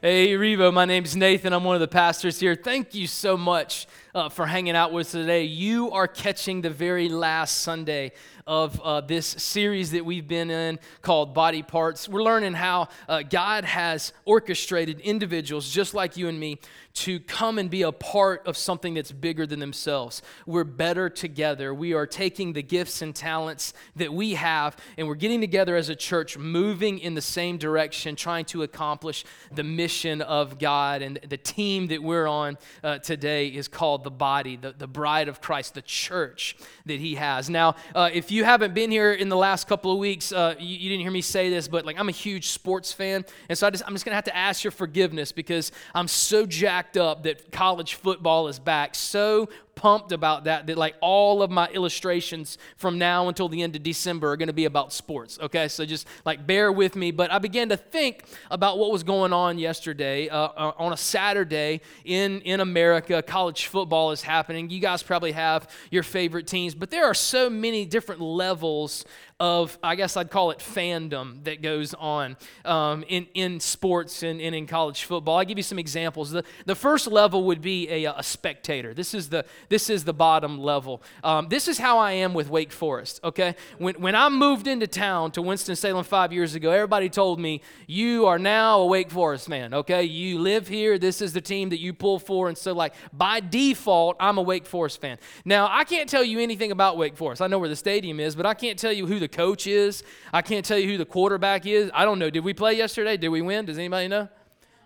Hey, Revo, my name's Nathan. I'm one of the pastors here. Thank you so much uh, for hanging out with us today. You are catching the very last Sunday of uh, this series that we've been in called Body Parts. We're learning how uh, God has orchestrated individuals just like you and me to come and be a part of something that's bigger than themselves. We're better together. We are taking the gifts and talents that we have and we're getting together as a church, moving in the same direction, trying to accomplish the mission of God. And the team that we're on uh, today is called the body, the, the bride of Christ, the church that He has. Now, uh, if you haven't been here in the last couple of weeks, uh, you, you, didn't hear me say this, but like I'm a huge sports fan. And so I just, I'm just going to have to ask your forgiveness because I'm so jacked up that college football is back. So pumped about that that like all of my illustrations from now until the end of December are going to be about sports. Okay, so just like bear with me. But I began to think about what was going on yesterday uh, uh, on a Saturday in in America. College football is happening. You guys probably have your favorite teams, but there are so many different levels of, I guess I'd call it fandom that goes on um, in, in sports and, and, in college football. I'll give you some examples. The, the first level would be a, a spectator. This is the, this is the bottom level. Um, this is how I am with Wake Forest, okay? When, when I moved into town to Winston-Salem five years ago, everybody told me, you are now a Wake Forest man, okay? You live here. This is the team that you pull for. And so, like, by default, I'm a Wake Forest fan. Now, I can't tell you anything about Wake Forest. I know where the stadium is, but I can't tell you who the the coach is. I can't tell you who the quarterback is. I don't know. Did we play yesterday? Did we win? Does anybody know?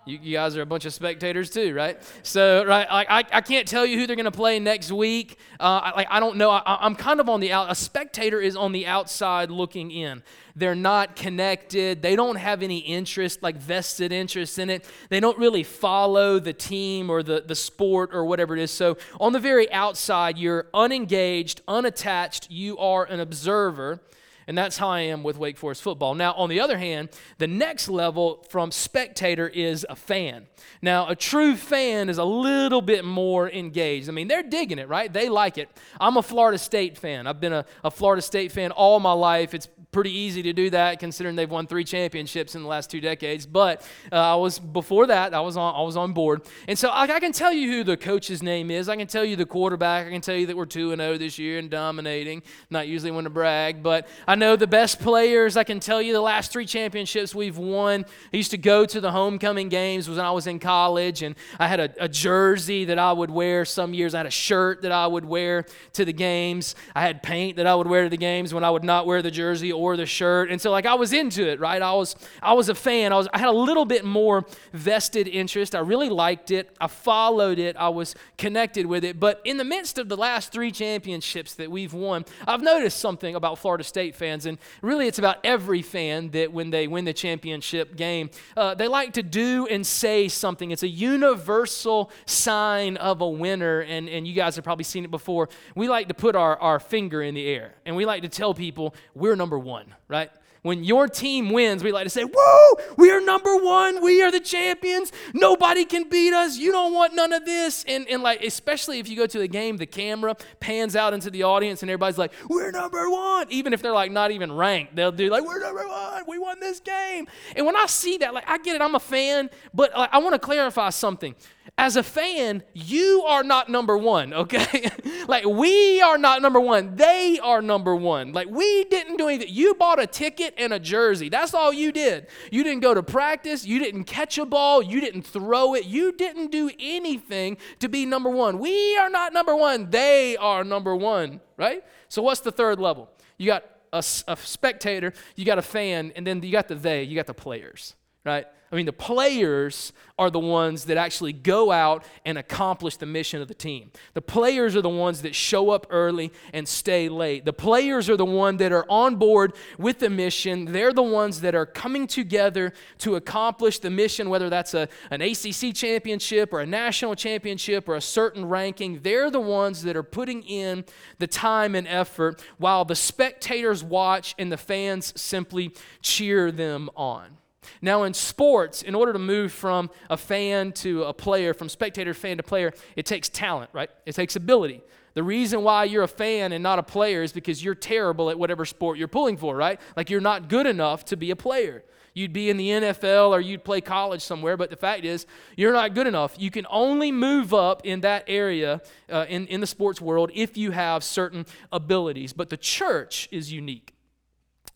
You, you, guys are a bunch of spectators too, right? So, right, I, I, I can't tell you who they're going to play next week. Uh, I, like, I don't know. I, am kind of on the out. A spectator is on the outside looking in. They're not connected. They don't have any interest, like vested interest in it. They don't really follow the team or the, the sport or whatever it is. So, on the very outside, you're unengaged, unattached. You are an observer. And that's how I am with Wake Forest football. Now, on the other hand, the next level from spectator is a fan. Now, a true fan is a little bit more engaged. I mean, they're digging it, right? They like it. I'm a Florida State fan. I've been a, a Florida State fan all my life. It's pretty easy to do that considering they've won three championships in the last two decades. But uh, I was before that, I was on I was on board, and so I, I, can tell you who the coach's name is. I can tell you the quarterback. I can tell you that we're two and zero oh this year and dominating. Not usually one to brag, but I know the best players. I can tell you the last three championships we've won. I used to go to the homecoming games when I was in college, and I had a, a jersey that I would wear some years. I had a shirt that I would wear to the games. I had paint that I would wear to the games when I would not wear the jersey or the shirt. And so like I was into it, right? I was I was a fan. I was I had a little bit more vested interest. I really liked it. I followed it. I was connected with it. But in the midst of the last 3 championships that we've won, I've noticed something about Florida State fans and really it's about every fan that when they win the championship game, uh, they like to do and say something. It's a universal sign of a winner and and you guys have probably seen it before. We like to put our our finger in the air and we like to tell people we're number 1 one, right? When your team wins, we like to say, Whoa, we are number one. We are the champions. Nobody can beat us. You don't want none of this. And, and like, especially if you go to the game, the camera pans out into the audience and everybody's like, We're number one. Even if they're like not even ranked, they'll do like, We're number one. We won this game. And when I see that, like, I get it. I'm a fan, but like, I want to clarify something as a fan, you are not number one, okay? like, we are not number one. They are number one. Like, we didn't do anything. You bought a ticket and a jersey. That's all you did. You didn't go to practice. You didn't catch a ball. You didn't throw it. You didn't do anything to be number one. We are not number one. They are number one, right? So, what's the third level? You got a, a spectator, you got a fan, and then you got the they, you got the players right? I mean, the players are the ones that actually go out and accomplish the mission of the team. The players are the ones that show up early and stay late. The players are the ones that are on board with the mission. They're the ones that are coming together to accomplish the mission, whether that's a, an ACC championship or a national championship or a certain ranking. They're the ones that are putting in the time and effort while the spectators watch and the fans simply cheer them on. Now, in sports, in order to move from a fan to a player, from spectator fan to player, it takes talent, right? It takes ability. The reason why you're a fan and not a player is because you're terrible at whatever sport you're pulling for, right? Like you're not good enough to be a player. You'd be in the NFL or you'd play college somewhere, but the fact is, you're not good enough. You can only move up in that area uh, in, in the sports world if you have certain abilities. But the church is unique.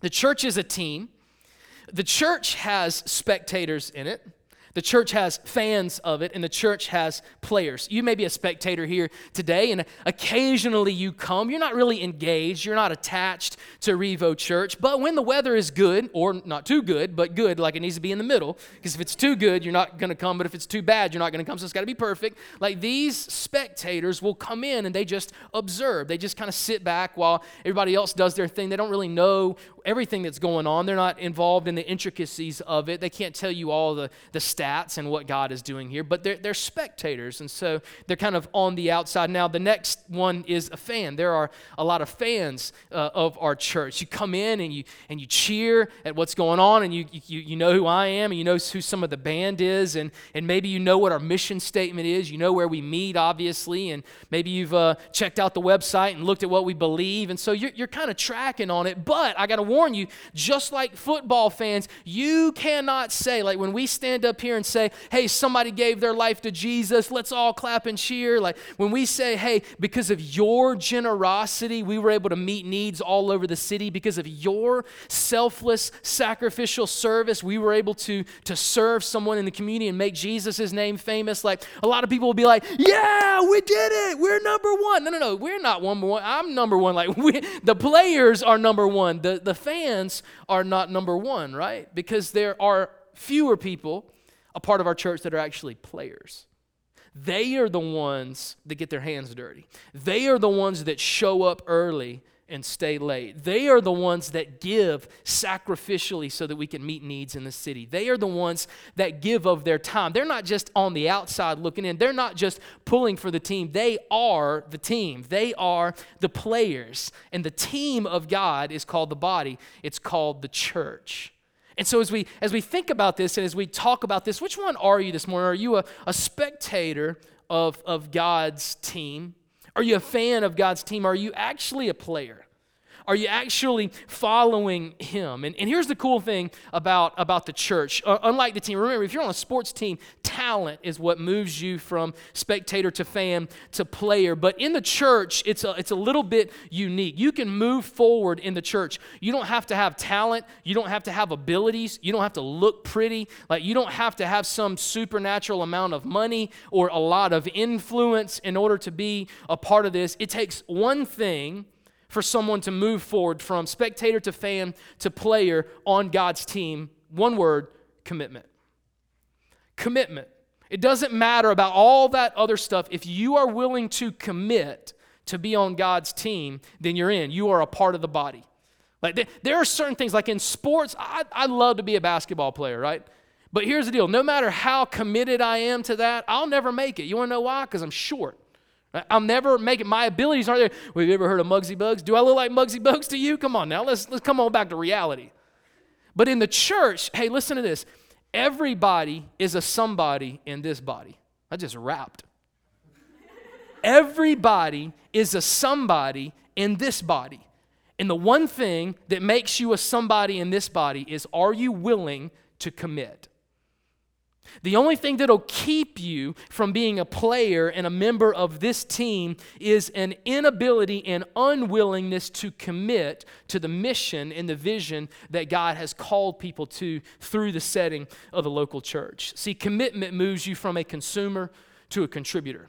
The church is a team the church has spectators in it. The church has fans of it, and the church has players. You may be a spectator here today, and occasionally you come. You're not really engaged, you're not attached to Revo Church. But when the weather is good, or not too good, but good, like it needs to be in the middle, because if it's too good, you're not going to come. But if it's too bad, you're not going to come. So it's got to be perfect. Like these spectators will come in and they just observe. They just kind of sit back while everybody else does their thing. They don't really know everything that's going on. They're not involved in the intricacies of it. They can't tell you all the, the stats and what God is doing here, but they're, they're spectators. And so they're kind of on the outside. Now, the next one is a fan. There are a lot of fans uh, of our church. You come in and you, and you cheer at what's going on, and you, you, you know who I am, and you know who some of the band is, and, and maybe you know what our mission statement is. You know where we meet, obviously, and maybe you've uh, checked out the website and looked at what we believe. And so you're, you're kind of tracking on it. But I got to warn you, just like football fans, you cannot say, like when we stand up here and say, hey, somebody gave their life to Jesus, let's all clap and cheer. Like when we say, hey, because of your generosity, we were able to meet needs all over the city. Because of your selfless, sacrificial service, we were able to, to serve someone in the community and make Jesus' name famous. Like a lot of people will be like, yeah, we did it. We're number one. No, no, no, we're not number one. I'm number one. Like we, the players are number one. The, the fans are not number one, right? Because there are fewer people a part of our church that are actually players. They are the ones that get their hands dirty. They are the ones that show up early and stay late. They are the ones that give sacrificially so that we can meet needs in the city. They are the ones that give of their time. They're not just on the outside looking in, they're not just pulling for the team. They are the team, they are the players. And the team of God is called the body, it's called the church. And so as we as we think about this and as we talk about this, which one are you this morning? Are you a, a spectator of, of God's team? Are you a fan of God's team? Are you actually a player? Are you actually following him? And, and here's the cool thing about, about the church. Uh, unlike the team, remember, if you're on a sports team, talent is what moves you from spectator to fan to player. But in the church, it's a, it's a little bit unique. You can move forward in the church. You don't have to have talent. You don't have to have abilities. You don't have to look pretty. Like, you don't have to have some supernatural amount of money or a lot of influence in order to be a part of this. It takes one thing for someone to move forward from spectator to fan to player on God's team. One word commitment. Commitment. It doesn't matter about all that other stuff. If you are willing to commit to be on God's team, then you're in. You are a part of the body. Like there are certain things, like in sports, I, I love to be a basketball player, right? But here's the deal no matter how committed I am to that, I'll never make it. You wanna know why? Because I'm short. I'll never make it. My abilities aren't there. Well, have you ever heard of Muggsy Bogues? Do I look like Muggsy Bogues to you? Come on now. Let's, let's come on back to reality. But in the church, hey, listen to this. Everybody is a somebody in this body. I just rapped. Everybody is a somebody in this body. And the one thing that makes you a somebody in this body is are you willing to commit? The only thing that'll keep you from being a player and a member of this team is an inability and unwillingness to commit to the mission and the vision that God has called people to through the setting of the local church. See, commitment moves you from a consumer to a contributor,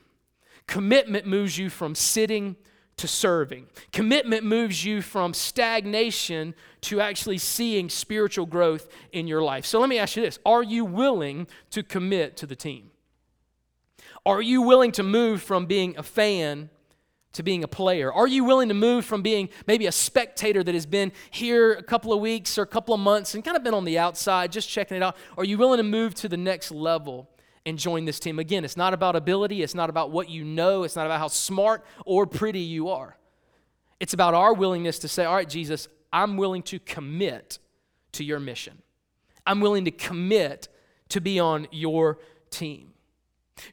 commitment moves you from sitting to serving. Commitment moves you from stagnation to actually seeing spiritual growth in your life. So let me ask you this Are you willing to commit to the team? Are you willing to move from being a fan to being a player? Are you willing to move from being maybe a spectator that has been here a couple of weeks or a couple of months and kind of been on the outside, just checking it out? Are you willing to move to the next level and join this team? Again, it's not about ability, it's not about what you know, it's not about how smart or pretty you are. It's about our willingness to say, All right, Jesus, I'm willing to commit to your mission. I'm willing to commit to be on your team.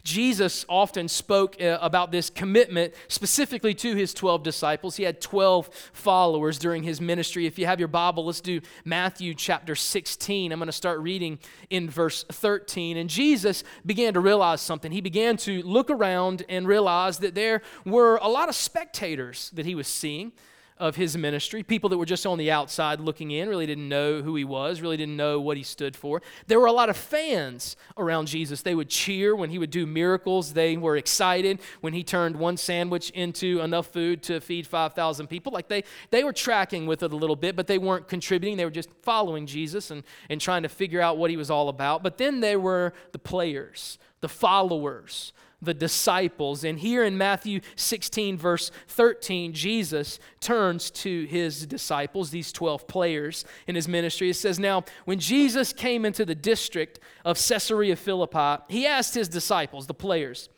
Jesus often spoke uh, about this commitment specifically to his 12 disciples. He had 12 followers during his ministry. If you have your Bible, let's do Matthew chapter 16. I'm going to start reading in verse 13. And Jesus began to realize something. He began to look around and realize that there were a lot of spectators that he was seeing of his ministry. People that were just on the outside looking in, really didn't know who he was, really didn't know what he stood for. There were a lot of fans around Jesus. They would cheer when he would do miracles. They were excited when he turned one sandwich into enough food to feed 5,000 people. Like they, they were tracking with it a little bit, but they weren't contributing. They were just following Jesus and, and trying to figure out what he was all about. But then there were the players, the followers, the disciples. And here in Matthew 16, verse 13, Jesus turns to his disciples, these 12 players in his ministry. It says, Now, when Jesus came into the district of Caesarea Philippi, he asked his disciples, the players,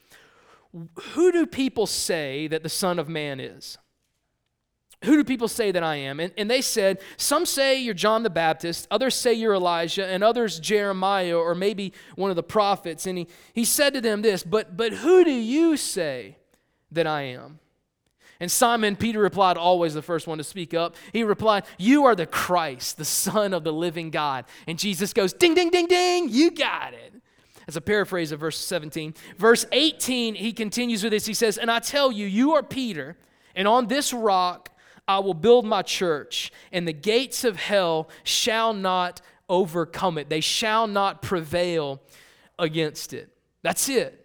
Who do people say that the Son of Man is? Who do people say that I am? And, and they said, Some say you're John the Baptist, others say you're Elijah, and others Jeremiah or maybe one of the prophets. And he, he said to them this, but, but who do you say that I am? And Simon Peter replied, always the first one to speak up. He replied, You are the Christ, the Son of the living God. And Jesus goes, Ding, ding, ding, ding, you got it. As a paraphrase of verse 17. Verse 18, he continues with this. He says, And I tell you, you are Peter, and on this rock, I will build my church, and the gates of hell shall not overcome it. They shall not prevail against it. That's it.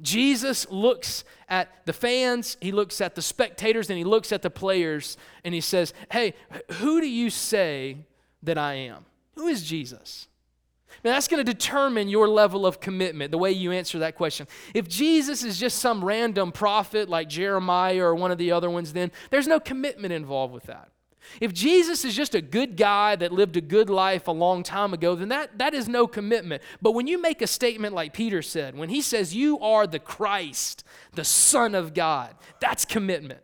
Jesus looks at the fans, he looks at the spectators, and he looks at the players, and he says, Hey, who do you say that I am? Who is Jesus? Now, that's going to determine your level of commitment, the way you answer that question. If Jesus is just some random prophet like Jeremiah or one of the other ones, then there's no commitment involved with that. If Jesus is just a good guy that lived a good life a long time ago, then that, that is no commitment. But when you make a statement like Peter said, when he says, You are the Christ, the Son of God, that's commitment.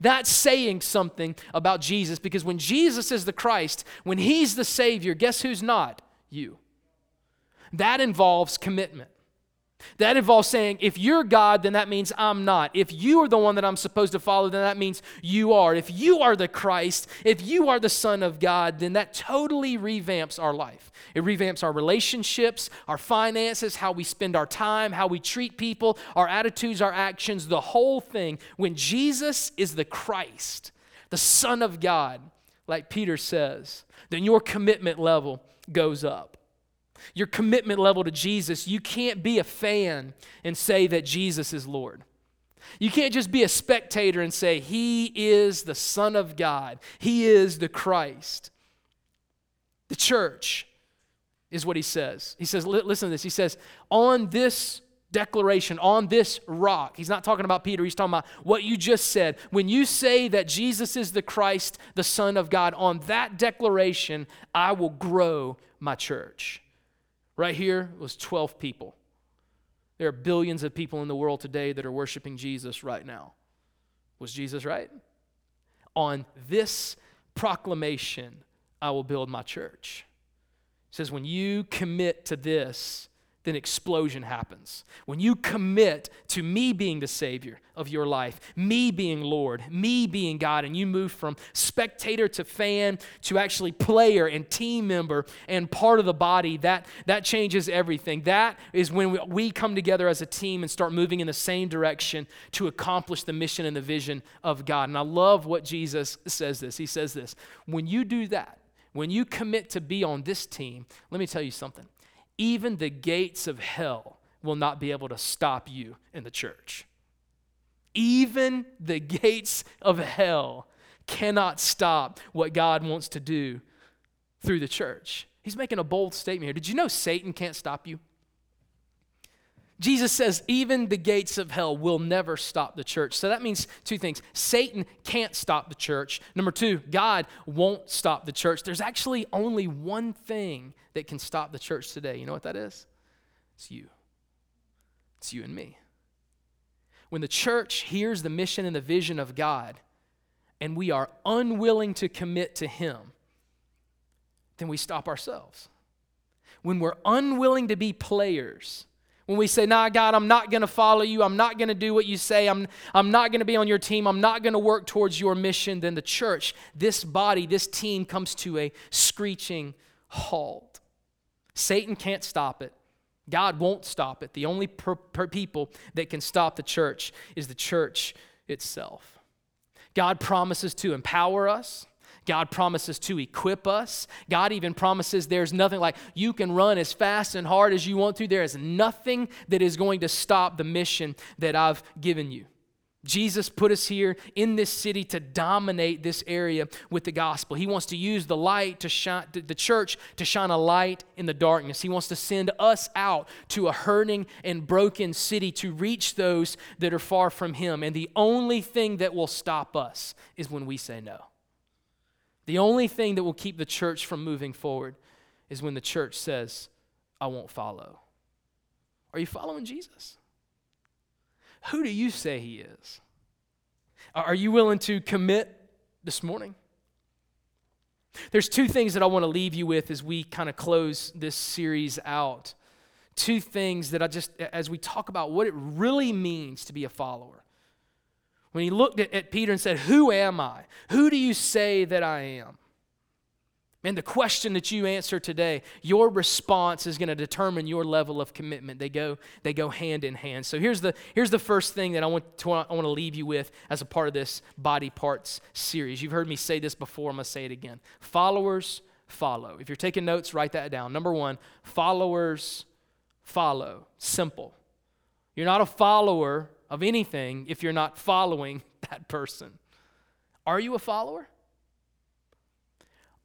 That's saying something about Jesus because when Jesus is the Christ, when he's the Savior, guess who's not? You. That involves commitment. That involves saying, if you're God, then that means I'm not. If you are the one that I'm supposed to follow, then that means you are. If you are the Christ, if you are the Son of God, then that totally revamps our life. It revamps our relationships, our finances, how we spend our time, how we treat people, our attitudes, our actions, the whole thing. When Jesus is the Christ, the Son of God, like Peter says, then your commitment level goes up your commitment level to Jesus, you can't be a fan and say that Jesus is Lord. You can't just be a spectator and say, He is the Son of God, He is the Christ. The church is what He says. He says, listen to this. He says, on this declaration, on this rock, He's not talking about Peter, He's talking about what you just said. When you say that Jesus is the Christ, the Son of God, on that declaration, I will grow my church. Right here was 12 people. There are billions of people in the world today that are worshiping Jesus right now. Was Jesus right? On this proclamation, I will build my church. It says, when you commit to this, then explosion happens. When you commit to me being the Savior of your life, me being Lord, me being God, and you move from spectator to fan to actually player and team member and part of the body, that, that changes everything. That is when we, we come together as a team and start moving in the same direction to accomplish the mission and the vision of God. And I love what Jesus says this. He says this When you do that, when you commit to be on this team, let me tell you something even the gates of hell will not be able to stop you in the church. Even the gates of hell cannot stop what God wants to do through the church. He's making a bold statement here. Did you know Satan can't stop you? Jesus says, even the gates of hell will never stop the church. So that means two things Satan can't stop the church. Number two, God won't stop the church. There's actually only one thing that can stop the church today. You know what that is? It's you. It's you and me. When the church hears the mission and the vision of God, and we are unwilling to commit to Him, then we stop ourselves. When we're unwilling to be players, when we say, Nah, God, I'm not going to follow you, I'm not going to do what you say, I'm, I'm not going to be on your team, I'm not going to work towards your mission, then the church, this body, this team comes to a screeching halt. Satan can't stop it. God won't stop it. The only per, per people that can stop the church is the church itself. God promises to empower us. God promises to equip us. God even promises there's nothing like you can run as fast and hard as you want to. There is nothing that is going to stop the mission that I've given you. Jesus put us here in this city to dominate this area with the gospel. He wants to use the light to shine the church to shine a light in the darkness. He wants to send us out to a hurting and broken city to reach those that are far from him. And the only thing that will stop us is when we say no. The only thing that will keep the church from moving forward is when the church says, I won't follow. Are you following Jesus? Who do you say he is? Are you willing to commit this morning? There's two things that I want to leave you with as we kind of close this series out. Two things that I just, as we talk about what it really means to be a follower. When he looked at, Peter and said, Who am I? Who do you say that I am? And the question that you answer today, your response is going to determine your level of commitment. They go, they go hand in hand. So here's the, here's the first thing that I want, to, I want to leave you with as a part of this body parts series. You've heard me say this before, I'm going to say it again. Followers follow. If you're taking notes, write that down. Number one, followers follow. Simple. You're not a follower of anything if you're not following that person. Are you a follower?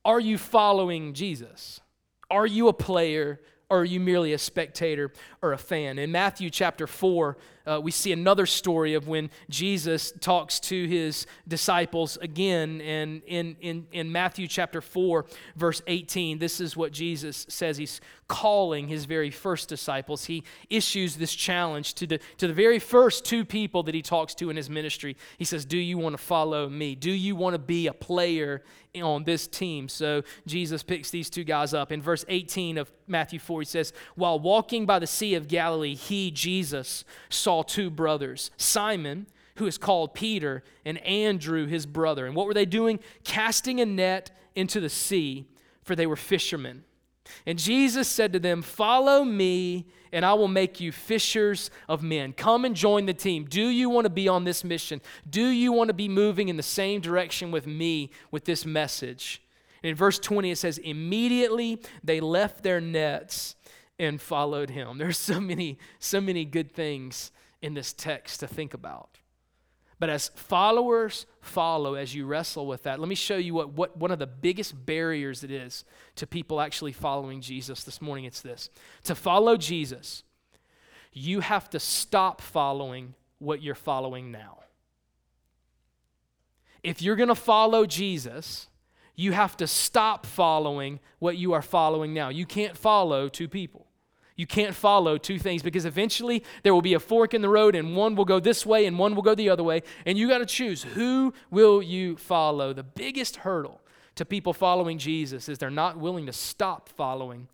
Are you following Jesus? Are you a player or are you merely a spectator or a fan? In Matthew chapter 4, uh, we see another story of when Jesus talks to his disciples again. And in, in, in Matthew chapter 4, verse 18, this is what Jesus says. He's calling his very first disciples. He issues this challenge to the, to the very first two people that he talks to in his ministry. He says, Do you want to follow me? Do you want to be a player on this team? So Jesus picks these two guys up. In verse 18 of Matthew 4, he says, While walking by the Sea of Galilee, he, Jesus, saw two brothers Simon, who is called Peter, and Andrew, his brother. And what were they doing? Casting a net into the sea, for they were fishermen. And Jesus said to them, Follow me, and I will make you fishers of men. Come and join the team. Do you want to be on this mission? Do you want to be moving in the same direction with me with this message? And in verse 20, it says, Immediately they left their nets and followed him. There's so many, so many good things in this text to think about. But as followers follow, as you wrestle with that, let me show you what, what one of the biggest barriers it is to people actually following Jesus this morning. It's this to follow Jesus, you have to stop following what you're following now. If you're going to follow Jesus, you have to stop following what you are following now. You can't follow two people. You can't follow two things because eventually there will be a fork in the road and one will go this way and one will go the other way. And you got to choose who will you follow. The biggest hurdle to people following Jesus is they're not willing to stop following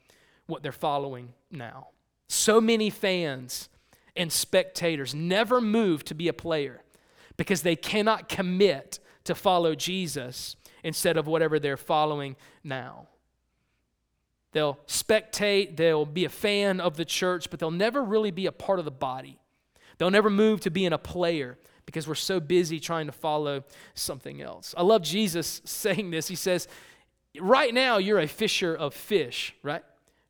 what they're following now. So many fans and spectators never move to be a player because they cannot commit to follow Jesus instead of whatever they're following now. They'll spectate, they'll be a fan of the church, but they'll never really be a part of the body. They'll never move to being a player because we're so busy trying to follow something else. I love Jesus saying this. He says, Right now, you're a fisher of fish, right?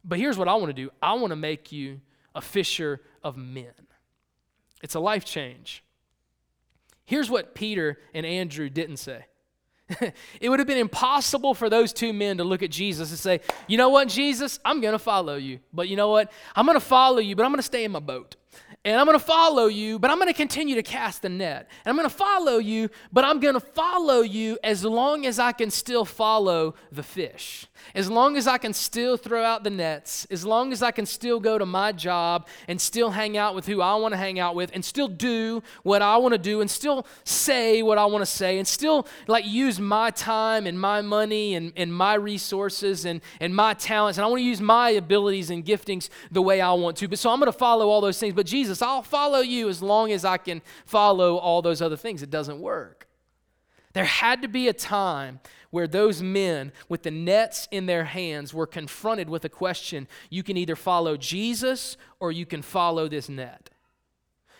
But here's what I want to do I want to make you a fisher of men. It's a life change. Here's what Peter and Andrew didn't say. it would have been impossible for those two men to look at Jesus and say, You know what, Jesus, I'm going to follow you. But you know what? I'm going to follow you, but I'm going to stay in my boat. And I'm going to follow you, but I'm going to continue to cast the net. And I'm going to follow you, but I'm going to follow you as long as I can still follow the fish. As long as I can still throw out the nets, as long as I can still go to my job and still hang out with who I want to hang out with and still do what I want to do and still say what I want to say and still like use my time and my money and, and my resources and, and my talents and I want to use my abilities and giftings the way I want to. But so I'm going to follow all those things. But Jesus, I'll follow you as long as I can follow all those other things. It doesn't work. There had to be a time where those men with the nets in their hands were confronted with a question you can either follow Jesus or you can follow this net.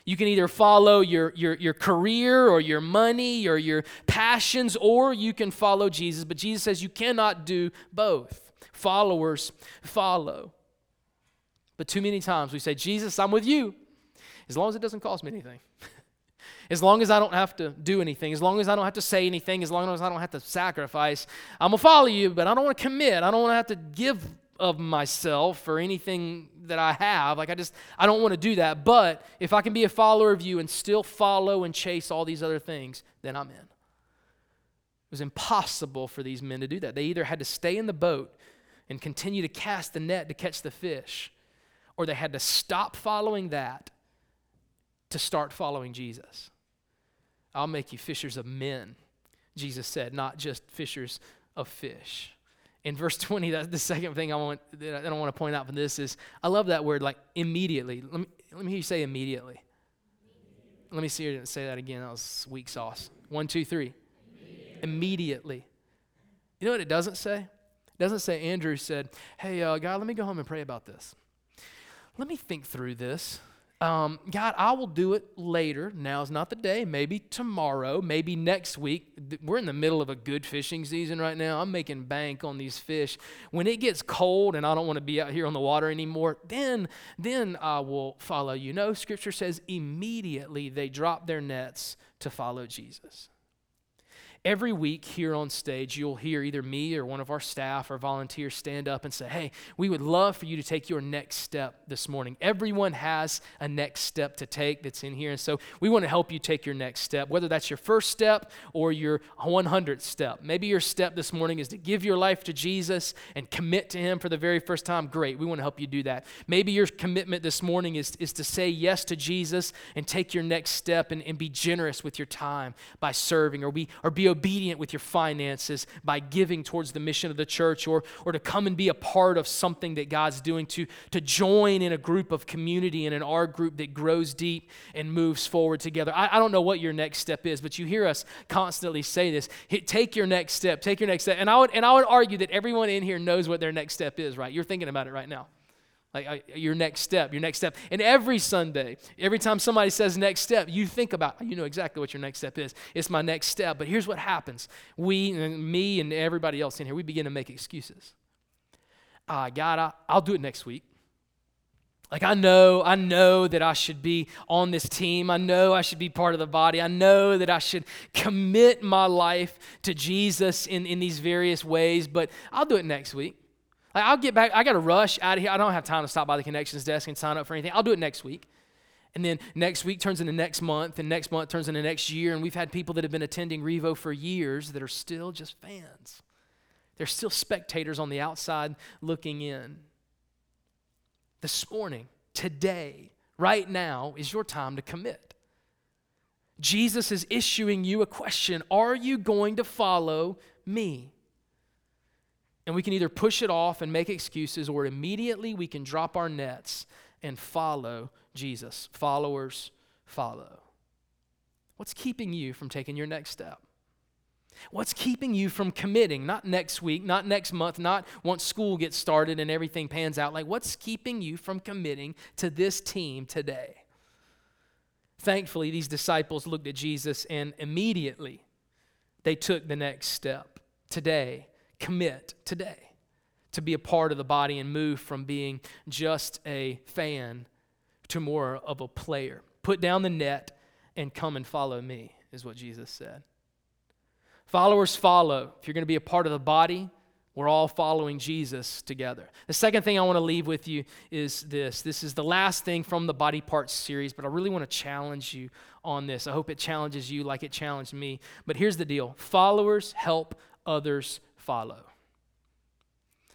You can either follow your, your, your career or your money or your passions, or you can follow Jesus. But Jesus says you cannot do both. Followers follow. But too many times we say, Jesus, I'm with you, as long as it doesn't cost me anything. As long as I don't have to do anything, as long as I don't have to say anything, as long as I don't have to sacrifice, I'm going to follow you, but I don't want to commit. I don't want to have to give of myself or anything that I have. Like, I just, I don't want to do that. But if I can be a follower of you and still follow and chase all these other things, then I'm in. It was impossible for these men to do that. They either had to stay in the boat and continue to cast the net to catch the fish, or they had to stop following that to start following Jesus. I'll make you fishers of men, Jesus said, not just fishers of fish. In verse 20, that's the second thing I want that I don't want to point out from this is I love that word like immediately. Let me, let me hear you say immediately. Let me see you say that again. That was weak sauce. One, two, three. Immediately. immediately. You know what it doesn't say? It doesn't say Andrew said, Hey, uh, God, let me go home and pray about this. Let me think through this um, God, I will do it later. Now is not the day. Maybe tomorrow, maybe next week. We're in the middle of a good fishing season right now. I'm making bank on these fish. When it gets cold and I don't want to be out here on the water anymore, then then I will follow you. No, Scripture says immediately they drop their nets to follow Jesus. Every week here on stage, you'll hear either me or one of our staff or volunteers stand up and say, Hey, we would love for you to take your next step this morning. Everyone has a next step to take that's in here. And so we want to help you take your next step, whether that's your first step or your 100th step. Maybe your step this morning is to give your life to Jesus and commit to Him for the very first time. Great. We want to help you do that. Maybe your commitment this morning is, is to say yes to Jesus and take your next step and, and be generous with your time by serving or be, or be obedient with your finances by giving towards the mission of the church or, or to come and be a part of something that God's doing, to, to join in a group of community and in our group that grows deep and moves forward together. I, I don't know what your next step is, but you hear us constantly say this. Take your next step, take your next step. And I would, and I would argue that everyone in here knows what their next step is, right? You're thinking about it right now like uh, your next step, your next step. And every Sunday, every time somebody says next step, you think about, you know exactly what your next step is. It's my next step. But here's what happens we, and me, and everybody else in here, we begin to make excuses. Uh, God, I, I'll do it next week. Like I know, I know that I should be on this team. I know I should be part of the body. I know that I should commit my life to Jesus in, in these various ways, but I'll do it next week. Like, I'll get back. I got to rush out of here. I don't have time to stop by the connections desk and sign up for anything. I'll do it next week. And then next week turns into next month, and next month turns into next year. And we've had people that have been attending Revo for years that are still just fans. They're still spectators on the outside looking in. This morning, today, right now, is your time to commit. Jesus is issuing you a question Are you going to follow me? And we can either push it off and make excuses, or immediately we can drop our nets and follow Jesus. Followers follow. What's keeping you from taking your next step? What's keeping you from committing? Not next week, not next month, not once school gets started and everything pans out. Like, what's keeping you from committing to this team today? Thankfully, these disciples looked at Jesus and immediately they took the next step. Today, commit today to be a part of the body and move from being just a fan to more of a player. Put down the net and come and follow me. is what Jesus said. Followers follow. If you're going to be a part of the body, we're all following Jesus together. The second thing I want to leave with you is this. This is the last thing from the body parts series, but I really want to challenge you on this. I hope it challenges you like it challenged me. But here's the deal followers help others follow.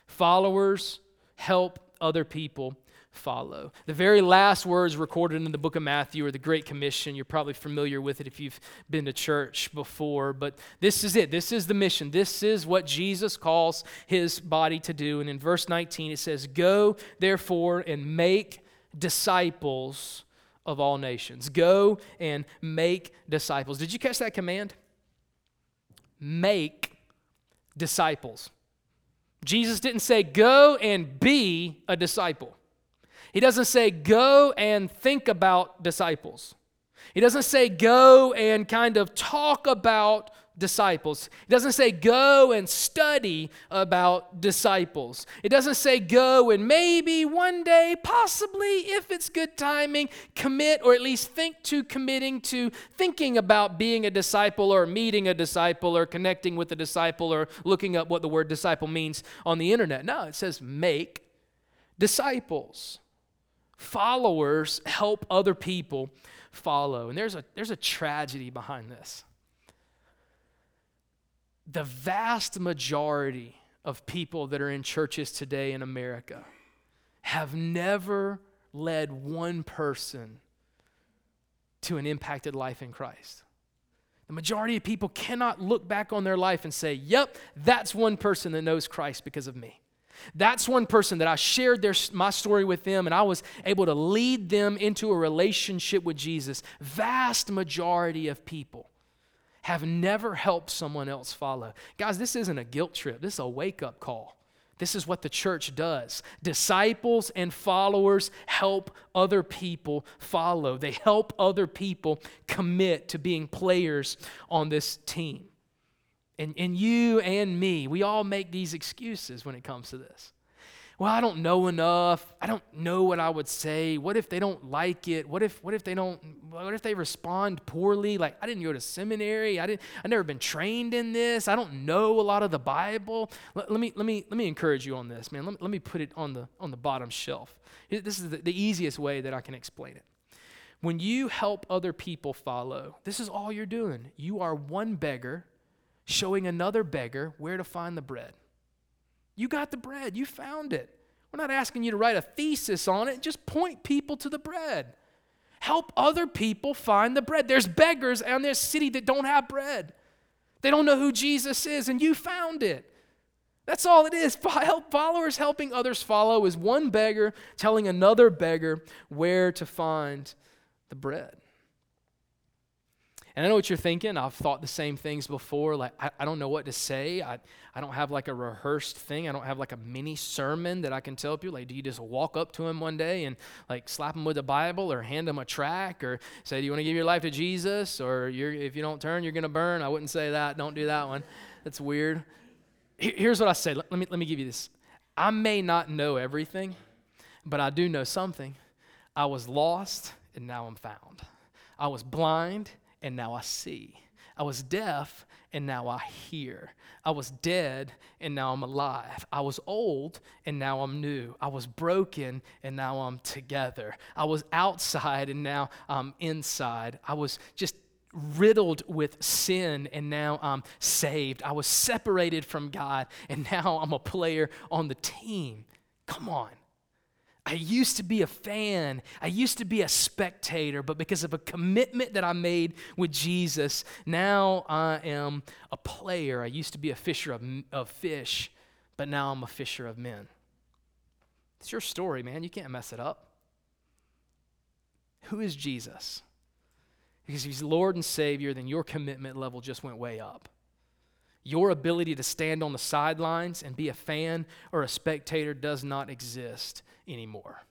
Followers help other people follow. The very last words recorded in the book of Matthew are the Great Commission. You're probably familiar with it if you've been to church before, but this is it. This is the mission. This is what Jesus calls his body to do. And in verse 19, it says, Go therefore and make disciples of all nations. Go and make disciples. Did you catch that command? Make disciples. Jesus didn't say, Go and be a disciple. He doesn't say, go and think about disciples. He doesn't say, go and kind of talk about disciples. It doesn't say, go and study about disciples. It doesn't say, go and maybe one day, possibly, if it's good timing, commit or at least think to committing to thinking about being a disciple or meeting a disciple or connecting with a disciple or looking up what the word disciple means on the internet. No, it says, make disciples followers help other people follow. And there's a, there's a tragedy behind this. The vast majority of people that are in churches today in America have never led one person to an impacted life in Christ. The majority of people cannot look back on their life and say, Yep, that's one person that knows Christ because of me. That's one person that I shared their, my story with them and I was able to lead them into a relationship with Jesus. Vast majority of people have never helped someone else follow. Guys, this isn't a guilt trip, this is a wake up call. This is what the church does. Disciples and followers help other people follow. They help other people commit to being players on this team. And, and you and me, we all make these excuses when it comes to this. Well, I don't know enough. I don't know what I would say. What if they don't like it? What if what if they don't what if they respond poorly? Like I didn't go to seminary. I didn't I never been trained in this. I don't know a lot of the Bible. Let, let me let me let me encourage you on this, man. Let me, let me put it on the on the bottom shelf. This is the, the easiest way that I can explain it. When you help other people follow, this is all you're doing. You are one beggar showing another beggar where to find the bread. You got the bread, you found it. We're not asking you to write a thesis on it, just point people to the bread. Help other people find the bread. There's beggars in this city that don't have bread. They don't know who Jesus is, and you found it. That's all it is. Help followers helping others follow is one beggar telling another beggar where to find the bread. And I know what you're thinking. I've thought the same things before. Like, I, I don't know what to say. I, I don't have like a rehearsed thing. I don't have like a mini sermon that I can tell people. Like, do you just walk up to him one day and like slap him with a Bible or hand him a track or say, do you want to give your life to Jesus? Or if you don't turn, you're going to burn? I wouldn't say that. Don't do that one. That's weird. Here's what I say. Let, let, me, let me give you this. I may not know everything, but I do know something. I was lost and now I'm found. I was blind and now I see. I was deaf and now I hear. I was dead and now I'm alive. I was old and now I'm new. I was broken and now I'm together. I was outside and now I'm inside. I was just riddled with sin and now I'm saved. I was separated from God and now I'm a player on the team. Come on. I used to be a fan. I used to be a spectator, but because of a commitment that I made with Jesus, now I am a player. I used to be a fisher of, of fish, but now I'm a fisher of men. It's your story, man. You can't mess it up. Who is Jesus? Because he's Lord and Savior, then your commitment level just went way up. Your ability to stand on the sidelines and be a fan or a spectator does not exist anymore.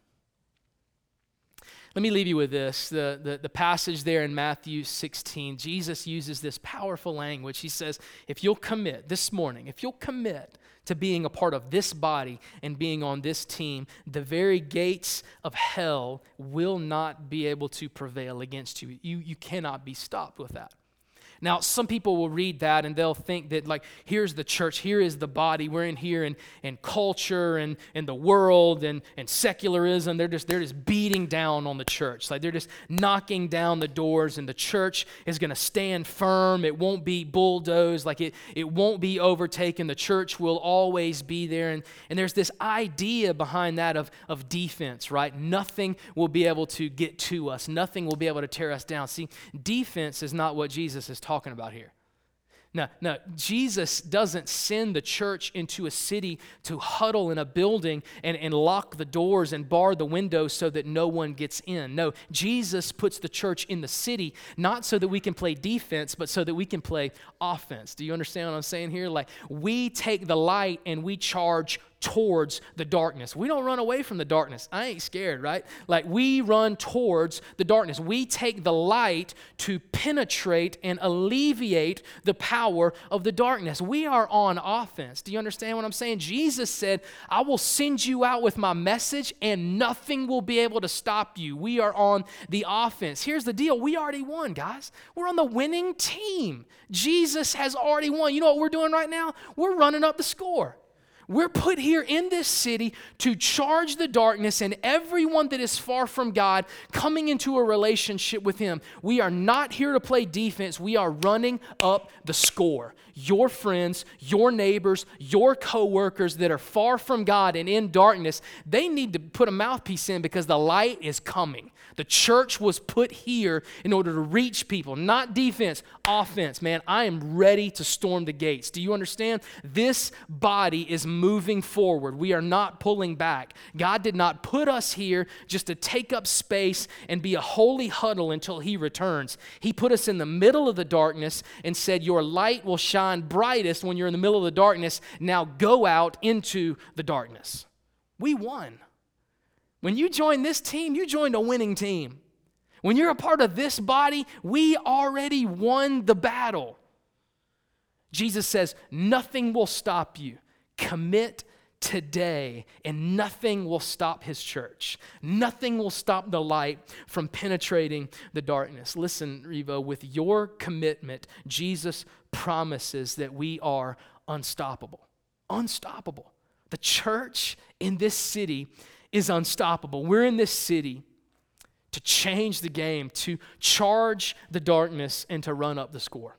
Let me leave you with this. The, the, the, passage there in Matthew 16, Jesus uses this powerful language. He says, If you'll commit this morning, if you'll commit to being a part of this body and being on this team, the very gates of hell will not be able to prevail against you. You, you cannot be stopped with that. Now, some people will read that and they'll think that, like, here's the church, here is the body, we're in here, and, and culture and, and the world and, and secularism, they're just, they're just beating down on the church. Like, they're just knocking down the doors, and the church is going to stand firm. It won't be bulldozed, like, it, it won't be overtaken. The church will always be there. And, and there's this idea behind that of, of defense, right? Nothing will be able to get to us, nothing will be able to tear us down. See, defense is not what Jesus is talking about here. Now, now, Jesus doesn't send the church into a city to huddle in a building and, and lock the doors and bar the windows so that no one gets in. No, Jesus puts the church in the city not so that we can play defense, but so that we can play offense. Do you understand what I'm saying here? Like, we take the light and we charge towards the darkness. We don't run away from the darkness. I ain't scared, right? Like we run towards the darkness. We take the light to penetrate and alleviate the power of the darkness. We are on offense. Do you understand what I'm saying? Jesus said, I will send you out with my message and nothing will be able to stop you. We are on the offense. Here's the deal we already won, guys. We're on the winning team. Jesus has already won. You know what we're doing right now? We're running up the score. We're put here in this city to charge the darkness and everyone that is far from God coming into a relationship with Him. We are not here to play defense, we are running up the score. Your friends, your neighbors, your coworkers that are far from God and in darkness, they need to put a mouthpiece in because the light is coming. The church was put here in order to reach people, not defense, offense. Man, I am ready to storm the gates. Do you understand? This body is moving forward. We are not pulling back. God did not put us here just to take up space and be a holy huddle until He returns. He put us in the middle of the darkness and said, Your light will shine brightest when you're in the middle of the darkness. Now go out into the darkness. We won. When you join this team, you joined a winning team. When you're a part of this body, we already won the battle. Jesus says, Nothing will stop you. Commit today, and nothing will stop his church. Nothing will stop the light from penetrating the darkness. Listen, Revo, with your commitment, Jesus promises that we are unstoppable. Unstoppable. The church in this city is unstoppable. We're in this city to change the game, to charge the darkness, and to run up the score.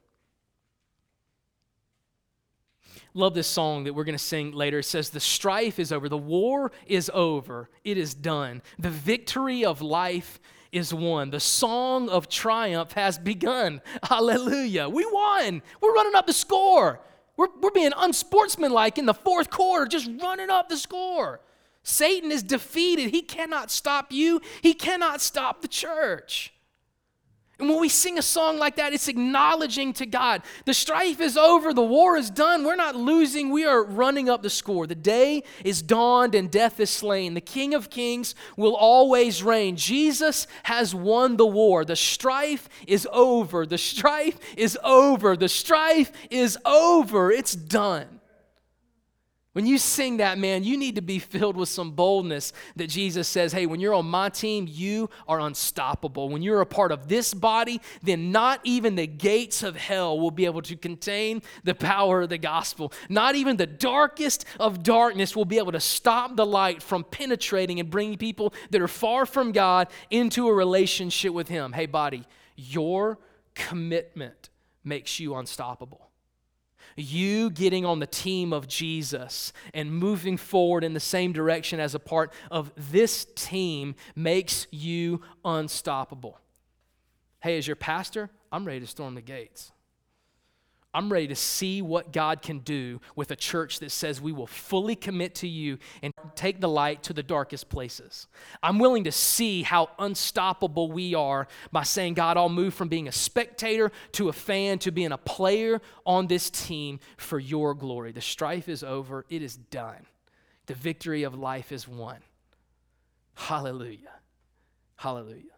Love this song that we're going to sing later. It says, The strife is over, the war is over, it is done. The victory of life is won. The song of triumph has begun. Hallelujah. We won. We're running up the score. We're, we're being unsportsmanlike in the fourth quarter, just running up the score. Satan is defeated. He cannot stop you, he cannot stop the church. And when we sing a song like that, it's acknowledging to God the strife is over, the war is done, we're not losing, we are running up the score. The day is dawned and death is slain. The King of Kings will always reign. Jesus has won the war. The strife is over, the strife is over, the strife is over, it's done. When you sing that, man, you need to be filled with some boldness that Jesus says, hey, when you're on my team, you are unstoppable. When you're a part of this body, then not even the gates of hell will be able to contain the power of the gospel. Not even the darkest of darkness will be able to stop the light from penetrating and bringing people that are far from God into a relationship with Him. Hey, body, your commitment makes you unstoppable you getting on the team of Jesus and moving forward in the same direction as a part of this team makes you unstoppable. Hey, as your pastor, I'm ready to storm the gates. I'm ready to see what God can do with a church that says we will fully commit to you and take the light to the darkest places. I'm willing to see how unstoppable we are by saying, God, I'll move from being a spectator to a fan to being a player on this team for your glory. The strife is over, it is done. The victory of life is won. Hallelujah. Hallelujah.